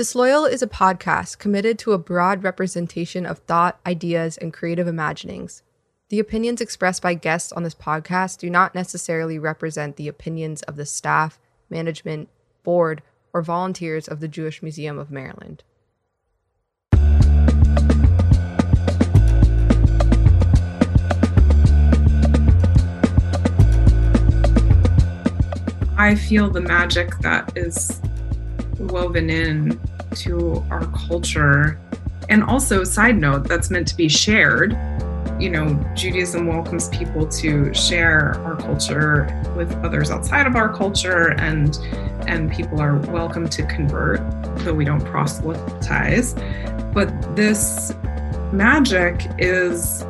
Disloyal is a podcast committed to a broad representation of thought, ideas, and creative imaginings. The opinions expressed by guests on this podcast do not necessarily represent the opinions of the staff, management, board, or volunteers of the Jewish Museum of Maryland. I feel the magic that is woven in to our culture. And also, side note, that's meant to be shared. You know, Judaism welcomes people to share our culture with others outside of our culture, and and people are welcome to convert, though we don't proselytize. But this magic is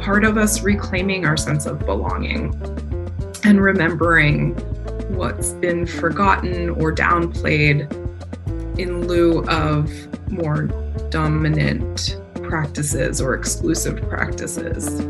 part of us reclaiming our sense of belonging and remembering what's been forgotten or downplayed in lieu of more dominant practices or exclusive practices.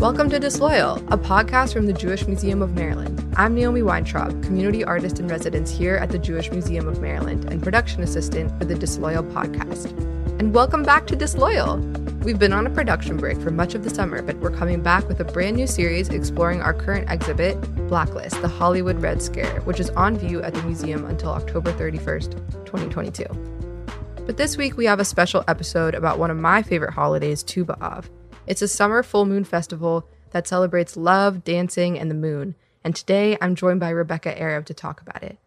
Welcome to Disloyal, a podcast from the Jewish Museum of Maryland. I'm Naomi Weintraub, community artist in residence here at the Jewish Museum of Maryland and production assistant for the Disloyal podcast. And welcome back to Disloyal. We've been on a production break for much of the summer, but we're coming back with a brand new series exploring our current exhibit, Blacklist The Hollywood Red Scare, which is on view at the museum until October 31st, 2022. But this week we have a special episode about one of my favorite holidays, Tu B'Av. It's a summer full moon festival that celebrates love, dancing, and the moon. And today I'm joined by Rebekah Erev to talk about it.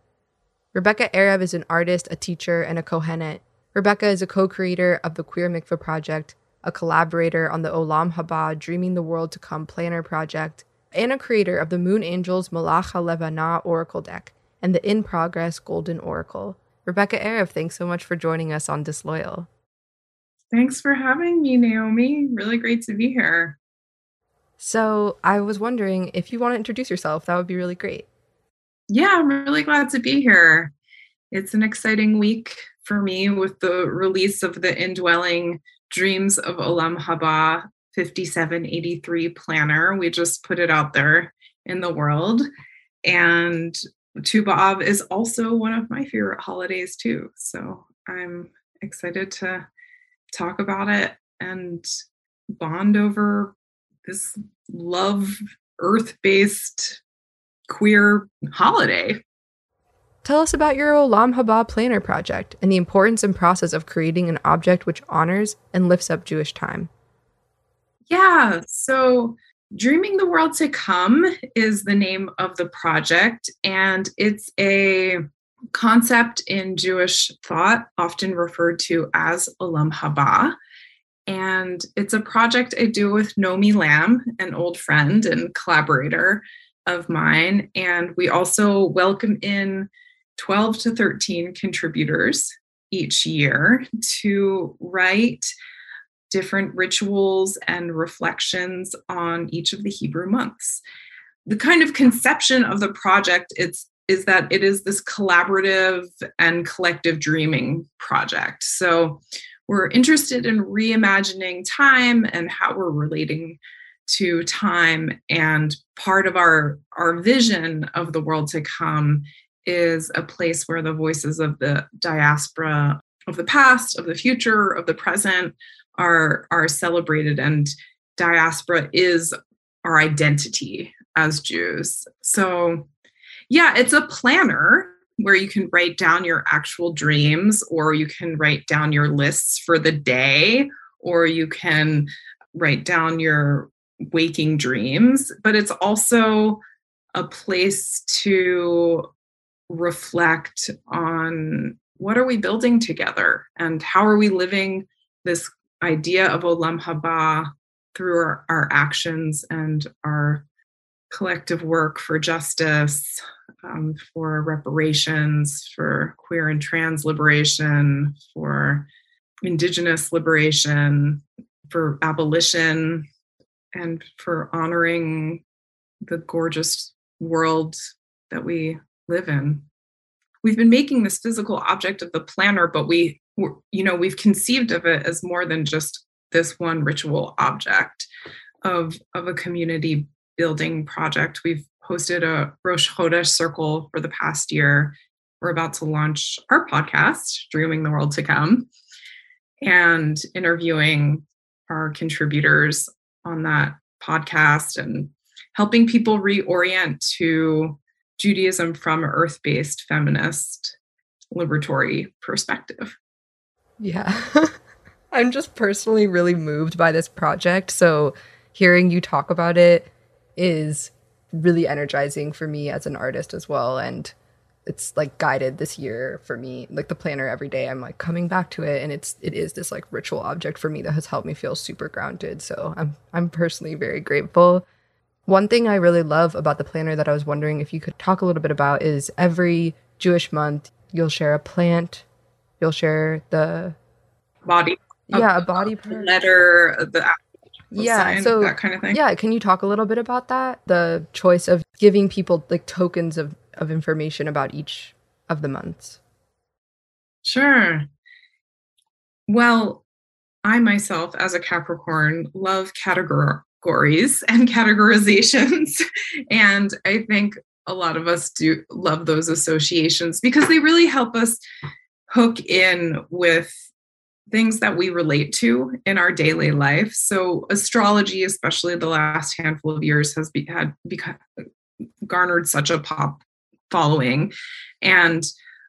Rebekah Erev is an artist, a teacher, and a kohenet. Rebekah is a co creator of the Queer Mikveh Project, a collaborator on the Olam Haba Dreaming the World to Come Planner project, and a creator of the Moon Angels Malakh Halevanah Oracle deck and the In Progress Golden Oracle. Rebekah Erev, thanks so much for joining us on Disloyal. Thanks for having me, Naomi. Really great to be here. So, I was wondering if you want to introduce yourself, that would be really great. Yeah, I'm really glad to be here. It's an exciting week for me with the release of the Indwelling Dreams of Olam Haba 5783 planner. We just put it out there in the world. And Tu B'Av is also one of my favorite holidays too. So I'm excited to talk about it and bond over this love earth-based queer holiday. Tell us about your Olam Haba Planner project and the importance and process of creating an object which honors and lifts up Jewish time. Yeah, so Dreaming the World to Come is the name of the project, and it's a concept in Jewish thought, often referred to as Olam Haba. And it's a project I do with Nomi Lamb, an old friend and collaborator of mine. And we also welcome in 12 to 13 contributors each year to write different rituals and reflections on each of the Hebrew months. The kind of conception of the project it's is that it is this collaborative and collective dreaming project. So we're interested in reimagining time and how we're relating to time and part of our our vision of the world to come is a place where the voices of the diaspora of the past, of the future, of the present are are celebrated and diaspora is our identity as Jews. So yeah, it's a planner where you can write down your actual dreams or you can write down your lists for the day or you can write down your waking dreams, but it's also a place to reflect on what are we building together and how are we living this idea of olam haba through our, our actions and our collective work for justice um, for reparations for queer and trans liberation for indigenous liberation for abolition and for honoring the gorgeous world that we live in. We've been making this physical object of the planner, but we, you know, we've conceived of it as more than just this one ritual object of, of a community building project. We've hosted a Rosh Chodesh circle for the past year. We're about to launch our podcast, Dreaming the World to Come, and interviewing our contributors on that podcast and helping people reorient to Judaism from an earth based feminist liberatory perspective. Yeah. I'm just personally really moved by this project. So hearing you talk about it is really energizing for me as an artist as well. And it's like guided this year for me like the planner every day i'm like coming back to it and it's it is this like ritual object for me that has helped me feel super grounded so i'm i'm personally very grateful one thing i really love about the planner that i was wondering if you could talk a little bit about is every jewish month you'll share a plant you'll share the body yeah a oh, body part. letter uh, the yeah sign, so that kind of thing yeah can you talk a little bit about that the choice of giving people like tokens of of information about each of the months Sure. Well, I myself, as a Capricorn, love categories and categorizations. and I think a lot of us do love those associations because they really help us hook in with things that we relate to in our daily life. So, astrology, especially the last handful of years, has be, had become, garnered such a pop following. And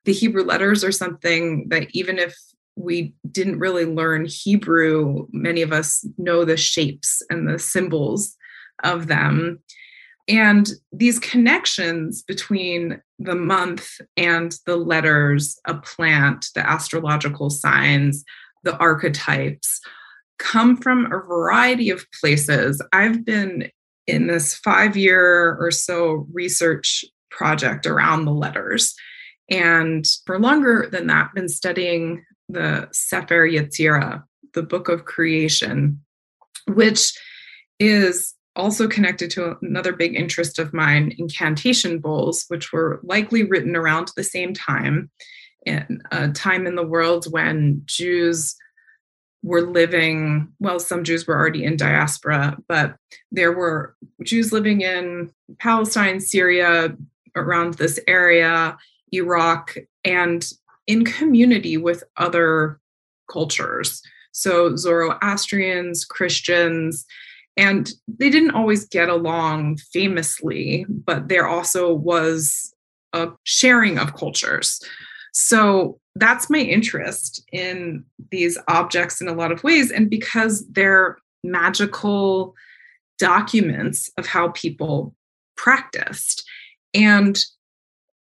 the Hebrew letters are something that even if we didn't really learn Hebrew, many of us know the shapes and the symbols of them. And these connections between the month and the letters, a plant, the astrological signs, the archetypes come from a variety of places. I've been in this five year or so research project around the letters. And for longer than that, been studying the Sefer Yetzirah, the book of creation, which is also connected to another big interest of mine, incantation bowls, which were likely written around the same time, in a time in the world when Jews were living, well, some Jews were already in diaspora, but there were Jews living in Palestine, Syria, around this area, Iraq, and in community with other cultures. So, Zoroastrians, Christians, and they didn't always get along famously, but there also was a sharing of cultures. So, that's my interest in these objects in a lot of ways. And because they're magical documents of how people practiced. And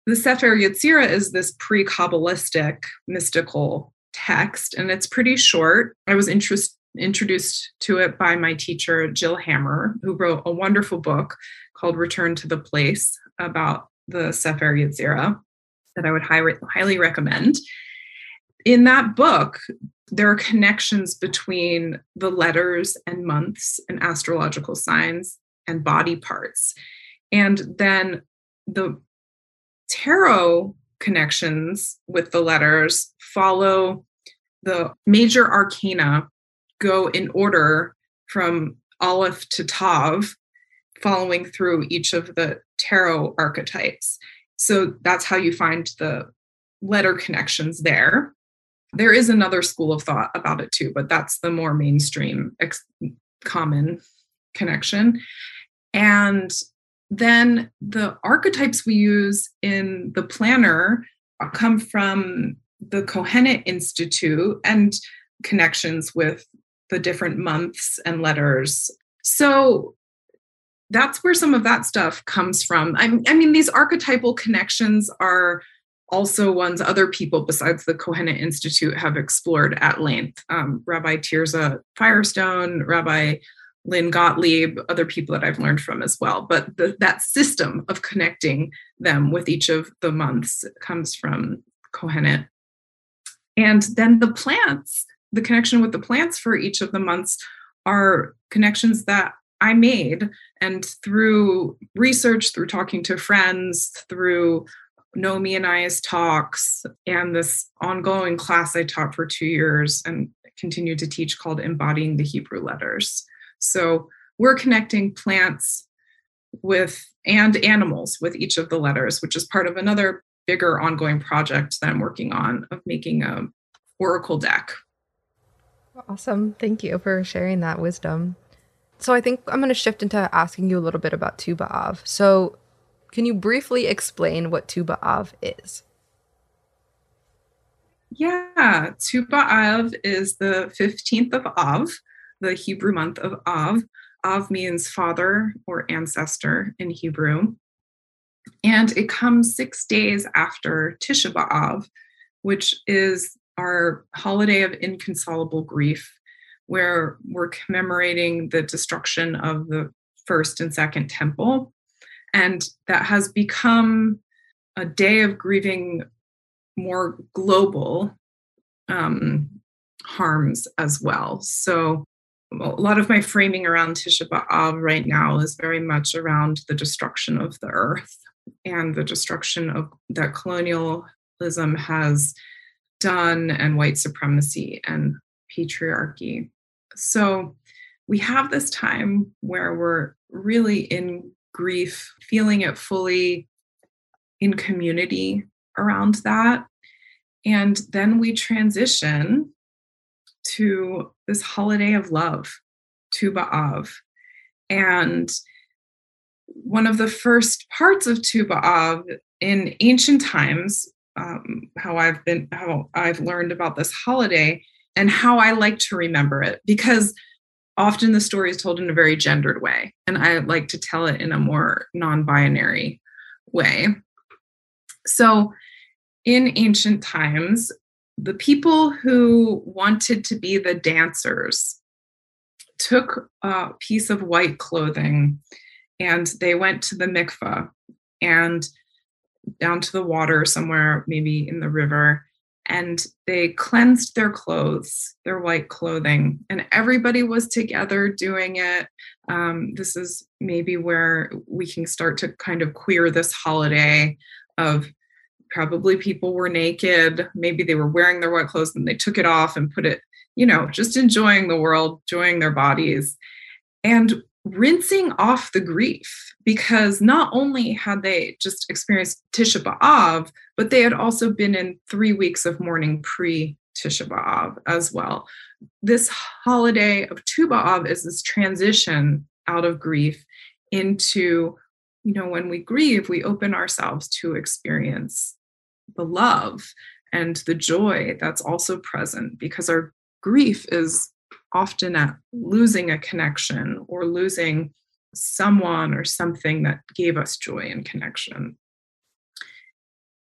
the Sefer Yetzirah is this pre Kabbalistic mystical text, and it's pretty short. I was interest, introduced to it by my teacher, Jill Hammer, who wrote a wonderful book called Return to the Place about the Sefer Yetzirah that I would high, highly recommend. In that book, there are connections between the letters and months and astrological signs and body parts. And then the tarot connections with the letters follow the major arcana, go in order from Aleph to Tav, following through each of the tarot archetypes. So that's how you find the letter connections there. There is another school of thought about it too, but that's the more mainstream, ex- common connection. And then the archetypes we use in the planner come from the Kohenet Institute and connections with the different months and letters. So that's where some of that stuff comes from. I, I mean, these archetypal connections are also ones other people besides the Kohenet Institute have explored at length. Um, Rabbi Tirzah Firestone, Rabbi Lynn Gottlieb, other people that I've learned from as well. But the, that system of connecting them with each of the months comes from Kohenet. And then the plants, the connection with the plants for each of the months are connections that I made. And through research, through talking to friends, through Nomi and I's talks, and this ongoing class I taught for two years and continue to teach called Embodying the Hebrew Letters. So we're connecting plants with and animals with each of the letters, which is part of another bigger ongoing project that I'm working on of making a oracle deck. Awesome. Thank you for sharing that wisdom. So I think I'm going to shift into asking you a little bit about Tu B'Av. So can you briefly explain what Tu B'Av is? Yeah, Tu B'Av is the 15th of Av, the Hebrew month of Av. Av means father or ancestor in Hebrew. And it comes six days after Tisha B'Av, which is our holiday of inconsolable grief, where we're commemorating the destruction of the first and second temple. And that has become a day of grieving more global um, harms as well. So a lot of my framing around Tisha B'Av right now is very much around the destruction of the earth and the destruction of that colonialism has done and white supremacy and patriarchy. So we have this time where we're really in grief, feeling it fully in community around that. And then we transition to this holiday of love, Tu B'Av. And one of the first parts of Tu B'Av in ancient times, um, how I've been, how I've learned about this holiday and how I like to remember it, because often the story is told in a very gendered way, and I like to tell it in a more non-binary way. So, in ancient times, the people who wanted to be the dancers took a piece of white clothing and they went to the mikvah and down to the water somewhere, maybe in the river, and they cleansed their clothes, their white clothing, and everybody was together doing it. Um, this is maybe where we can start to kind of queer this holiday of probably people were naked maybe they were wearing their wet clothes and they took it off and put it you know just enjoying the world enjoying their bodies and rinsing off the grief because not only had they just experienced Tisha B'Av, but they had also been in three weeks of mourning pre Tisha B'Av as well. This holiday of Tu B'Av is this transition out of grief into, you know, when we grieve, we open ourselves to experience the love and the joy that's also present because our grief is often at losing a connection or losing someone or something that gave us joy and connection.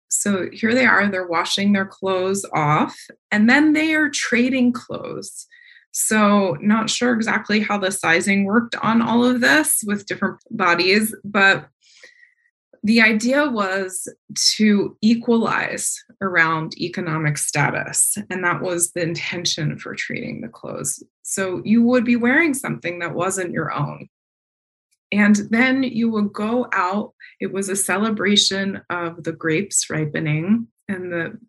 So here they are, they're washing their clothes off, and then they are trading clothes. So, not sure exactly how the sizing worked on all of this with different bodies, but the idea was to equalize around economic status. And that was the intention for treating the clothes. So you would be wearing something that wasn't your own. And then you would go out. It was a celebration of the grapes ripening and the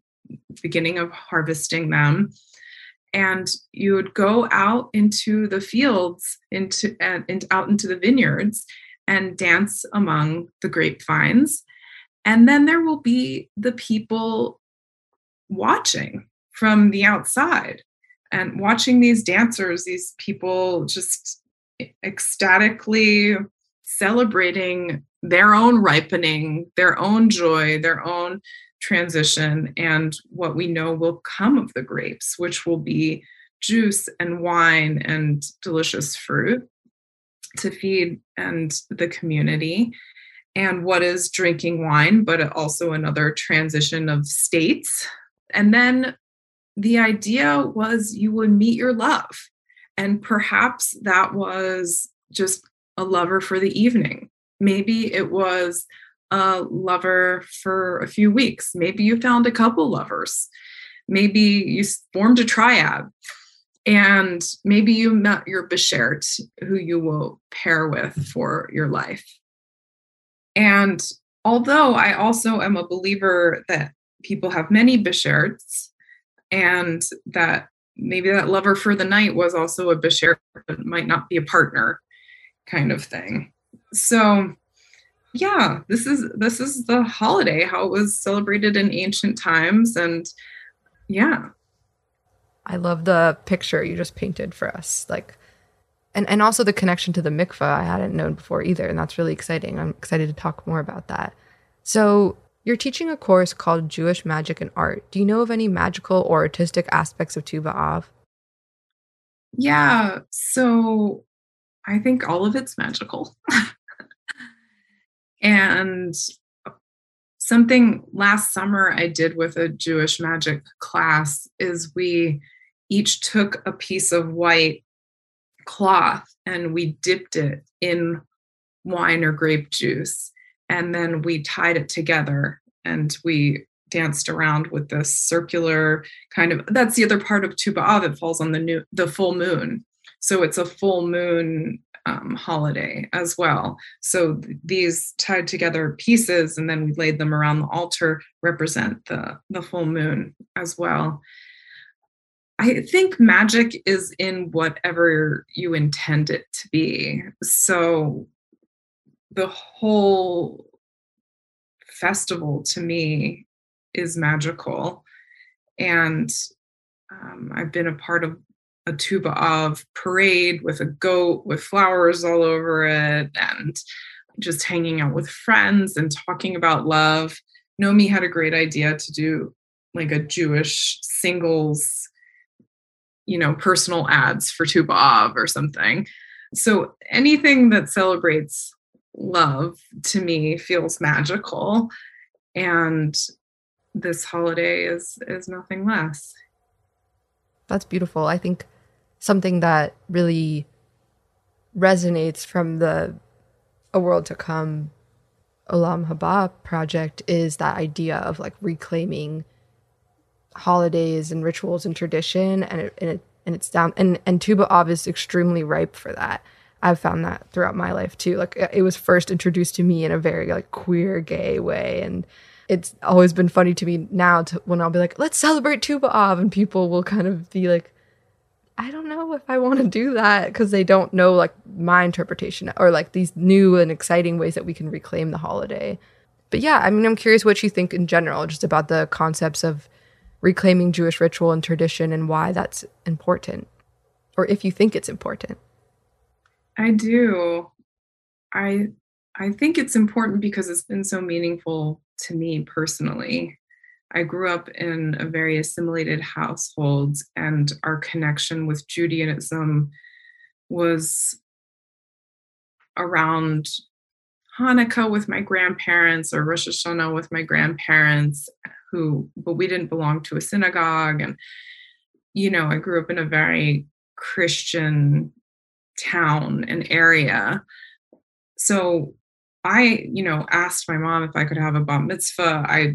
beginning of harvesting them. And you would go out into the fields, into and, and out into the vineyards, and dance among the grapevines. And then there will be the people watching from the outside and watching these dancers, these people just ecstatically celebrating their own ripening, their own joy, their own transition, and what we know will come of the grapes, which will be juice and wine and delicious fruit to feed and the community. And what is drinking wine but also another transition of states. And then the idea was you would meet your love. And perhaps that was just a lover for the evening. Maybe it was a lover for a few weeks. Maybe you found a couple lovers. Maybe you formed a triad and maybe you met your beshert who you will pair with for your life and although i also am a believer that people have many besherts and that maybe that lover for the night was also a beshert but might not be a partner kind of thing so yeah, this is this is the holiday, how it was celebrated in ancient times. And yeah. I love the picture you just painted for us. Like and, and also the connection to the mikvah I hadn't known before either. And that's really exciting. I'm excited to talk more about that. So you're teaching a course called Jewish Magic and Art. Do you know of any magical or artistic aspects of Tu B'Av? Yeah, so I think all of it's magical. and something last summer I did with a Jewish magic class is we each took a piece of white cloth and we dipped it in wine or grape juice. And then we tied it together and we danced around with this circular kind of that's the other part of Tu B'Av it falls on the new the full moon. So it's a full moon um, holiday as well. So th- these tied together pieces and then we laid them around the altar represent the the full moon as well i think magic is in whatever you intend it to be so the whole festival to me is magical. And um, I've been a part of a Tu B'Av parade with a goat with flowers all over it and just hanging out with friends and talking about love. Nomi had a great idea to do like a Jewish singles, you know, personal ads for Tu B'Av or something. So anything that celebrates love to me feels magical and this holiday is is nothing less that's beautiful i think something that really resonates from the a world to come olam haba project is that idea of like reclaiming holidays and rituals and tradition and it, and, it, and it's down and and Tu B'Av is extremely ripe for that I've found that throughout my life too. Like it was first introduced to me in a very like queer gay way and it's always been funny to me now to when I'll be like, let's celebrate Tu B'Av and people will kind of be like, I don't know if I want to do that because they don't know like my interpretation or like these new and exciting ways that we can reclaim the holiday. But yeah, I mean, I'm curious what you think in general, just about the concepts of reclaiming Jewish ritual and tradition and why that's important, or if you think it's important. I do. I I think it's important because it's been so meaningful to me personally. I grew up in a very assimilated household, and our connection with Judaism was around Hanukkah with my grandparents or Rosh Hashanah with my grandparents, who, but we didn't belong to a synagogue. And, you know, I grew up in a very Christian town and area. So I, you know, asked my mom if I could have a bat mitzvah. I,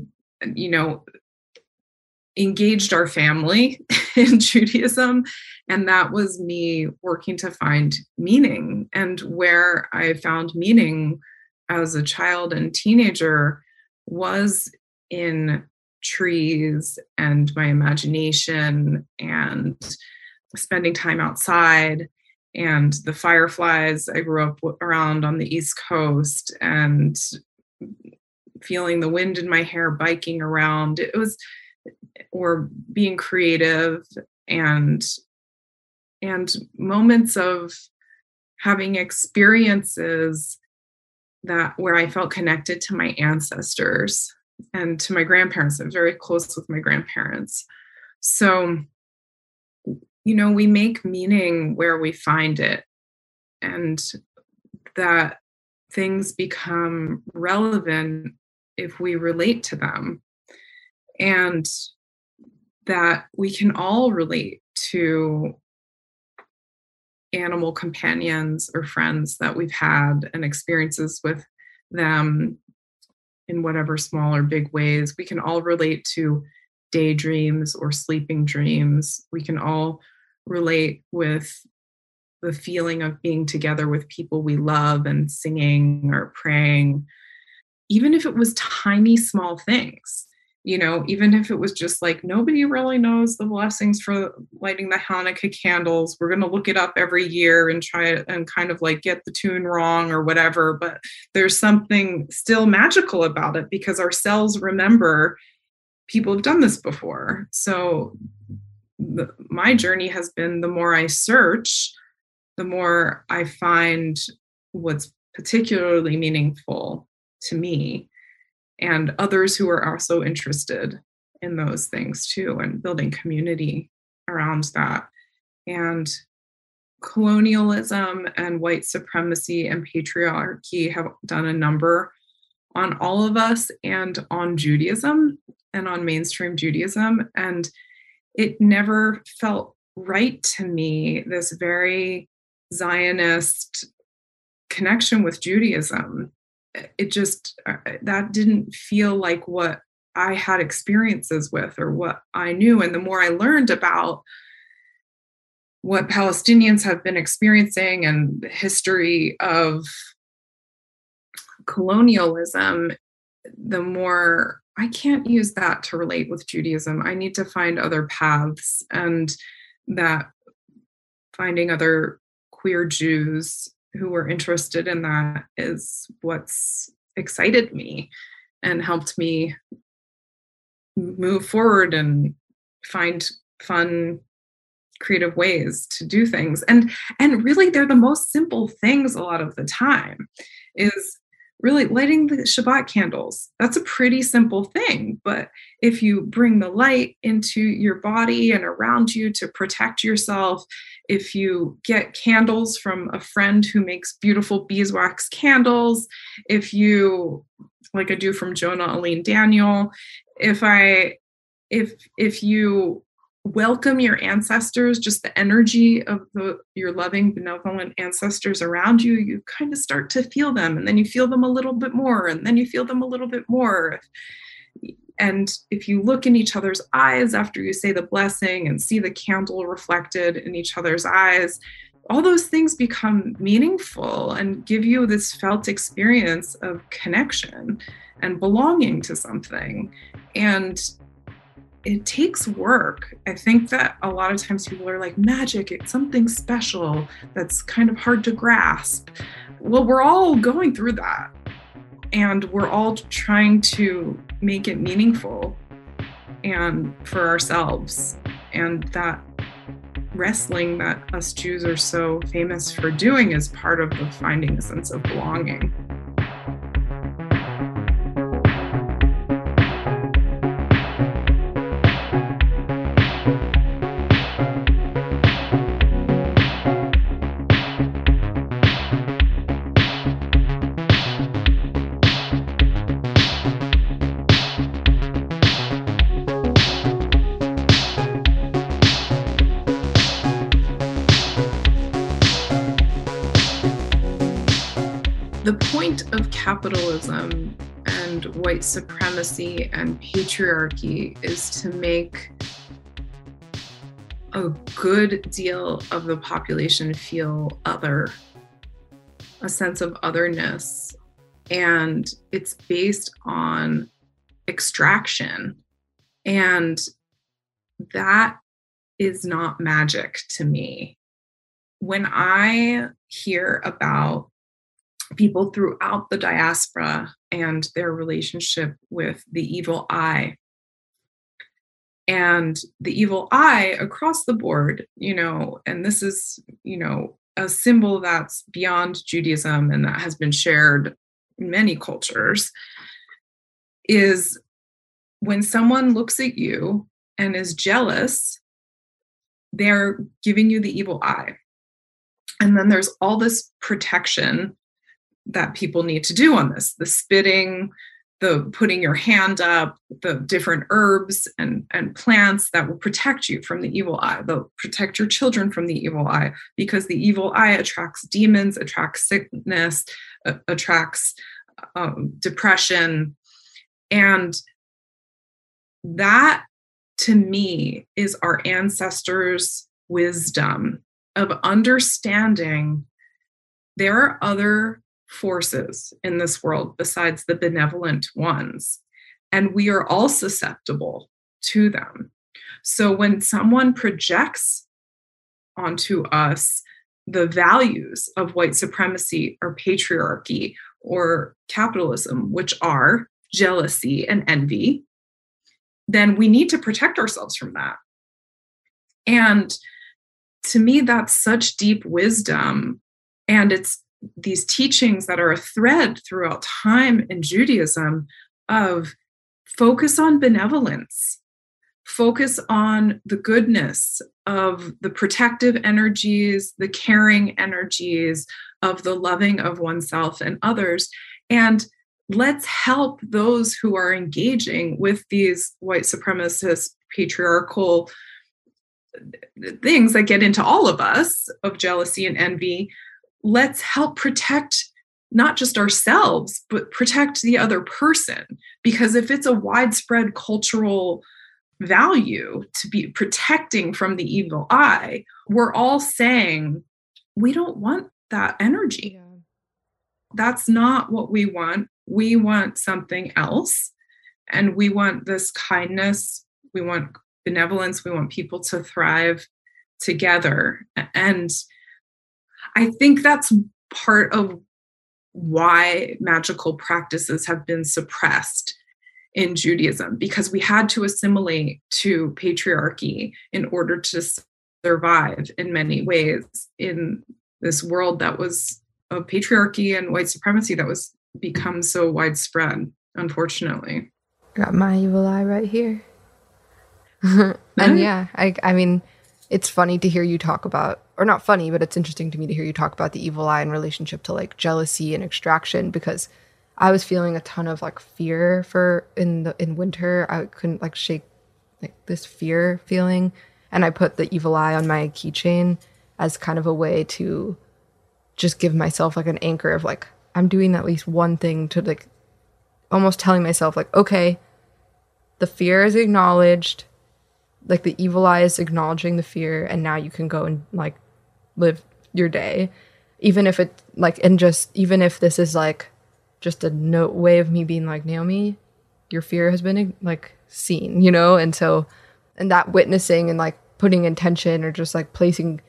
you know, engaged our family in Judaism. And that was me working to find meaning. And where I found meaning as a child and teenager was in trees and my imagination and spending time outside and the fireflies I grew up around on the East Coast and feeling the wind in my hair biking around. It was or being creative and and moments of having experiences that where I felt connected to my ancestors and to my grandparents. I'm very close with my grandparents. So you know, we make meaning where we find it, and that things become relevant if we relate to them, and that we can all relate to animal companions or friends that we've had and experiences with them in whatever small or big ways. We can all relate to daydreams or sleeping dreams. We can all relate with the feeling of being together with people we love and singing or praying, even if it was tiny, small things. You know, even if it was just like nobody really knows the blessings for lighting the Hanukkah candles, we're going to look it up every year and try and kind of like get the tune wrong or whatever. But there's something still magical about it because our cells remember people have done this before. So the, my journey has been the more I search, the more I find what's particularly meaningful to me and others who are also interested in those things too and building community around that. And colonialism and white supremacy and patriarchy have done a number on all of us and on Judaism and on mainstream Judaism and it never felt right to me this very zionist connection with Judaism it just uh, that didn't feel like what I had experiences with or what I knew. And the more I learned about what Palestinians have been experiencing and the history of colonialism, the more I can't use that to relate with Judaism. I need to find other paths and that finding other queer Jews who were interested in that is what's excited me and helped me move forward and find fun creative ways to do things and and really they're the most simple things a lot of the time is really lighting the Shabbat candles. That's a pretty simple thing. But if you bring the light into your body and around you to protect yourself, if you get candles from a friend who makes beautiful beeswax candles, if you, like I do from Jonah Aline Daniel, if I, if, if you welcome your ancestors just the energy of the your loving benevolent ancestors around you you kind of start to feel them and then you feel them a little bit more and then you feel them a little bit more and if you look in each other's eyes after you say the blessing and see the candle reflected in each other's eyes all those things become meaningful and give you this felt experience of connection and belonging to something and it takes work. I think that a lot of times people are like, magic, it's something special that's kind of hard to grasp. Well, we're all going through that. And we're all trying to make it meaningful and for ourselves. And that wrestling that us Jews are so famous for doing is part of the finding a sense of belonging. Capitalism and white supremacy and patriarchy is to make a good deal of the population feel other, a sense of otherness. And it's based on extraction. And that is not magic to me. When I hear about people throughout the diaspora and their relationship with the evil eye. And the evil eye across the board, you know, and this is, you know, a symbol that's beyond Judaism and that has been shared in many cultures, is when someone looks at you and is jealous, they're giving you the evil eye. And then there's all this protection that people need to do on this the spitting the putting your hand up the different herbs and and plants that will protect you from the evil eye. They'll protect your children from the evil eye because the evil eye attracts demons attracts sickness uh, attracts um, depression. And that to me is our ancestors wisdom of understanding there are other forces in this world besides the benevolent ones. and we are all susceptible to them. So when someone projects onto us the values of white supremacy or patriarchy or capitalism, which are jealousy and envy, then we need to protect ourselves from that. And to me, that's such deep wisdom. And it's these teachings that are a thread throughout time in Judaism of focus on benevolence, focus on the goodness of the protective energies, the caring energies of the loving of oneself and others. And let's help those who are engaging with these white supremacist patriarchal things that get into all of us of jealousy and envy let's help protect not just ourselves but protect the other person. Because if it's a widespread cultural value to be protecting from the evil eye we're all saying we don't want that energy. Yeah. that's not what we want. We want something else. And we want this kindness. We want benevolence. We want people to thrive together. And i think that's part of why magical practices have been suppressed in judaism because we had to assimilate to patriarchy in order to survive in many ways in this world that was of patriarchy and white supremacy that was become so widespread, unfortunately. Got my evil eye right here. and yeah, I I mean, it's funny to hear you talk about or not funny, but it's interesting to me to hear you talk about the evil eye in relationship to like jealousy and extraction because I was feeling a ton of like fear for in the in winter. I couldn't like shake like this fear feeling. And I put the evil eye on my keychain as kind of a way to just give myself like an anchor of like I'm doing at least one thing to like almost telling myself like okay the fear is acknowledged like the evil eye is acknowledging the fear and now you can go and like live your day even if it like and just even if this is like just a note way of me being like naomi your fear has been like seen you know and so and that witnessing and like putting intention or just like placing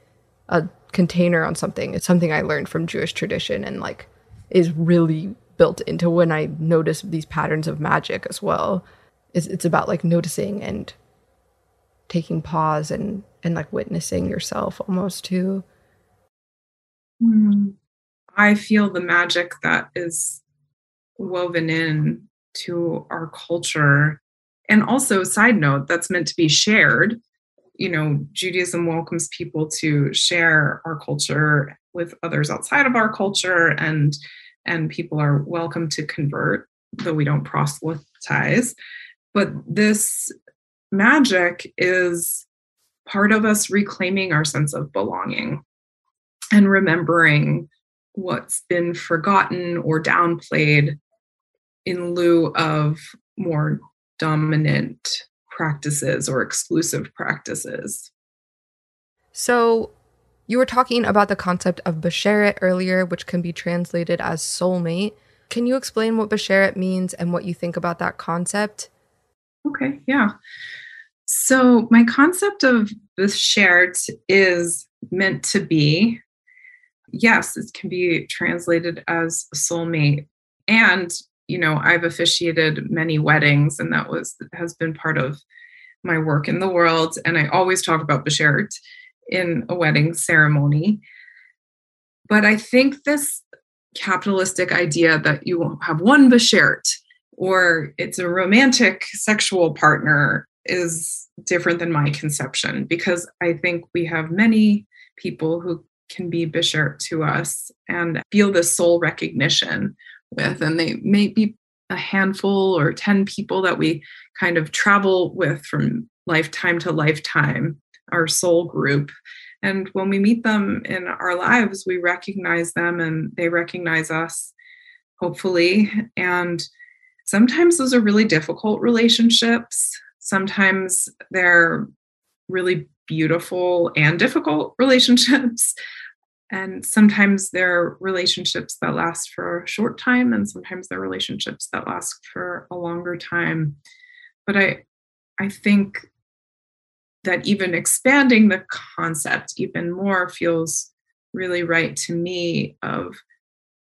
a container on something it's something i learned from jewish tradition and like is really built into when I notice these patterns of magic as well. It's, it's about like noticing and taking pause and and like witnessing yourself almost too. Mm. I feel the magic that is woven in to our culture. And also, side note, that's meant to be shared. You know, Judaism welcomes people to share our culture with others outside of our culture and and people are welcome to convert, though we don't proselytize. But this magic is part of us reclaiming our sense of belonging and remembering what's been forgotten or downplayed in lieu of more dominant practices or exclusive practices. So, you were talking about the concept of Besheret earlier, which can be translated as soulmate. Can you explain what Besheret means and what you think about that concept? Okay, yeah. So, my concept of Besheret is meant to be, yes, it can be translated as soulmate. And, you know, I've officiated many weddings, and that was has been part of my work in the world. And I always talk about Besheret in a wedding ceremony. But I think this capitalistic idea that you have one beshert or it's a romantic sexual partner is different than my conception because I think we have many people who can be beshert to us and feel the soul recognition with, and they may be a handful or 10 people that we kind of travel with from lifetime to lifetime our soul group. And when we meet them in our lives, we recognize them and they recognize us, hopefully. And sometimes those are really difficult relationships. Sometimes they're really beautiful and difficult relationships. and sometimes they're relationships that last for a short time and sometimes they're relationships that last for a longer time but i i think that even expanding the concept even more feels really right to me of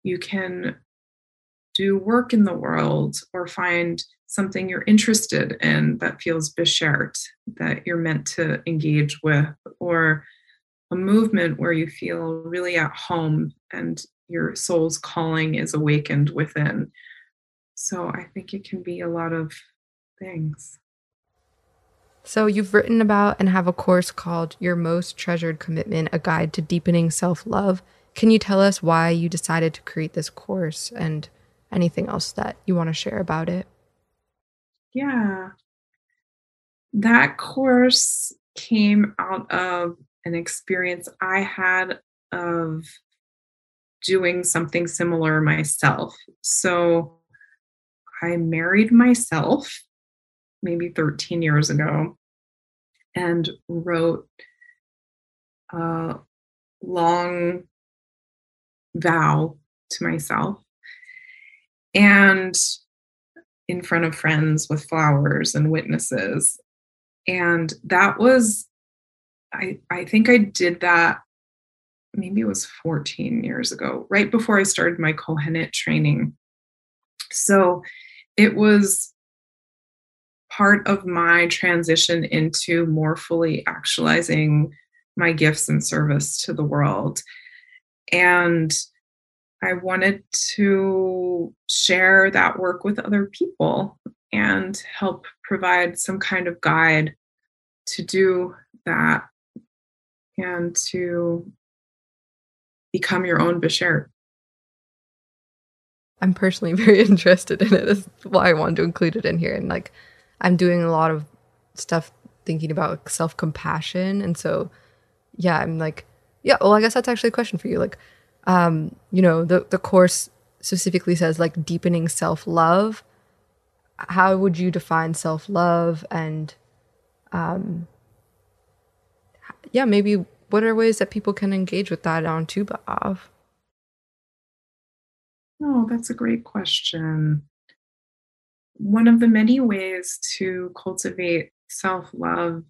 you can do work in the world or find something you're interested in that feels beschert that you're meant to engage with or a movement where you feel really at home and your soul's calling is awakened within so i think it can be a lot of things so, you've written about and have a course called Your Most Treasured Commitment A Guide to Deepening Self Love. Can you tell us why you decided to create this course and anything else that you want to share about it? Yeah. That course came out of an experience I had of doing something similar myself. So, I married myself maybe 13 years ago and wrote a long vow to myself and in front of friends with flowers and witnesses and that was i i think i did that maybe it was 14 years ago right before i started my kohenet training so it was part of my transition into more fully actualizing my gifts and service to the world. And I wanted to share that work with other people and help provide some kind of guide to do that and to become your own Beshert. I'm personally very interested in it. That's why I wanted to include it in here. And like, I'm doing a lot of stuff thinking about self compassion. And so, yeah, I'm like, yeah, well, I guess that's actually a question for you. Like, um, you know, the, the course specifically says like deepening self love. How would you define self love? And, um, yeah, maybe what are ways that people can engage with that on Tu B'Av? Oh, that's a great question one of the many ways to cultivate self love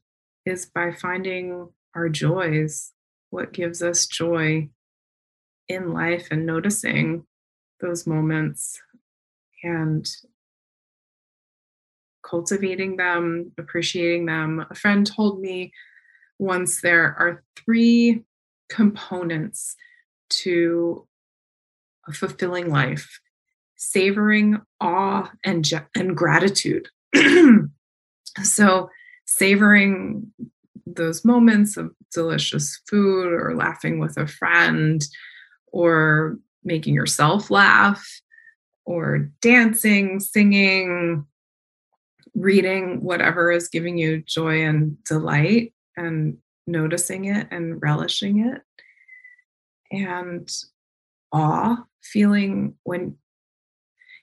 is by finding our joys, what gives us joy in life, and noticing those moments and cultivating them, appreciating them. A friend told me once there are three components to a fulfilling life savoring awe and and gratitude. so savoring those moments of delicious food or laughing with a friend or making yourself laugh or dancing, singing, reading whatever is giving you joy and delight and noticing it and relishing it. And awe, feeling when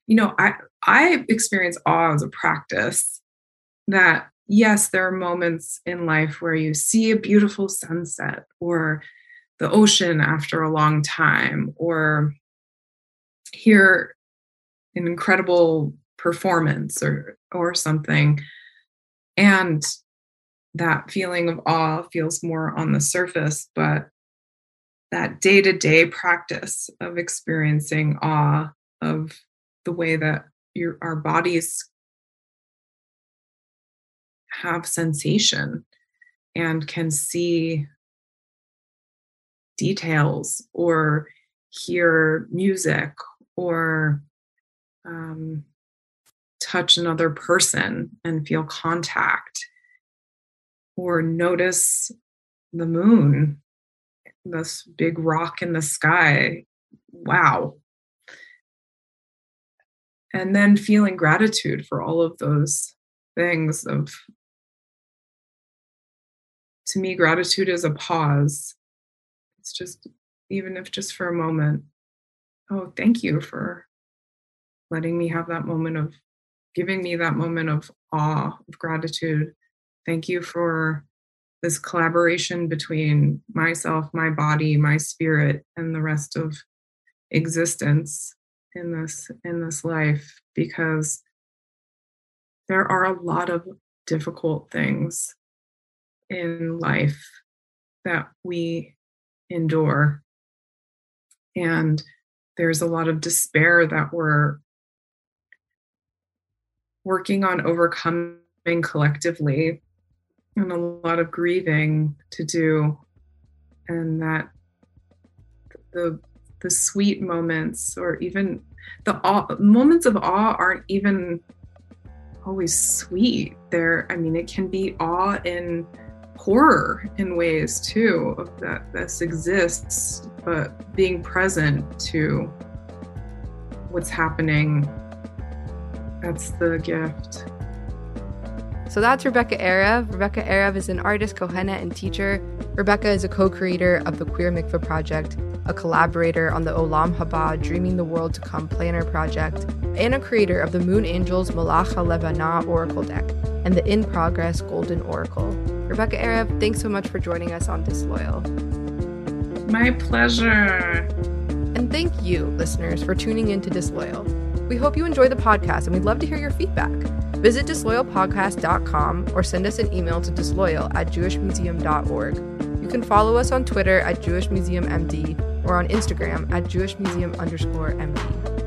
you know, I I experience awe as a practice that yes, there are moments in life where you see a beautiful sunset or the ocean after a long time or hear an incredible performance or or something. And that feeling of awe feels more on the surface but that day-to-day practice of experiencing awe of the way that your our bodies have sensation and can see details or hear music or um, touch another person and feel contact or notice the moon this big rock in the sky. Wow. And then feeling gratitude for all of those things of to me gratitude is a pause it's just even if just for a moment oh thank you for letting me have that moment of giving me that moment of awe of gratitude. Thank you for this collaboration between myself, my body, my spirit, and the rest of existence in this in this life because there are a lot of difficult things in life that we endure. And there's a lot of despair that we're working on overcoming collectively and a lot of grieving to do. And that the the sweet moments or even the awe, moments of awe aren't even always sweet. They're i mean it can be awe in horror in ways too of that this exists but being present to what's happening that's the gift so that's Rebekah Erev. Rebekah Erev is an artist, kohenet, and teacher. Rebekah is a co creator of the Queer Mikveh Project, a collaborator on the Olam Haba Dreaming the World to Come Planner Project, and a creator of the Moon Angels Malakh Halevanah Oracle Deck and the In Progress Golden Oracle. Rebekah Erev, thanks so much for joining us on Disloyal. My pleasure. And thank you, listeners, for tuning in to Disloyal. We hope you enjoy the podcast and we'd love to hear your feedback. Visit disloyalpodcast.com or send us an email to disloyal at jewishmuseum.org. You can follow us on Twitter at jewishmuseummd or on Instagram at jewishmuseum underscore md.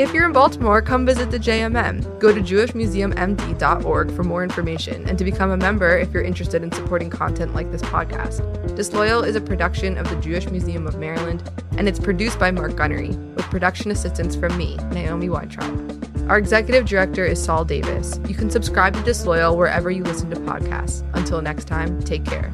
If you're in Baltimore, come visit the JMM. Go to jewishmuseummd.org for more information and to become a member if you're interested in supporting content like this podcast. Disloyal is a production of the Jewish Museum of Maryland, and it's produced by Mark Gunnery, with production assistance from me, Naomi Weintraub. Our executive director is Sol Davis. You can subscribe to Disloyal wherever you listen to podcasts. Until next time, take care.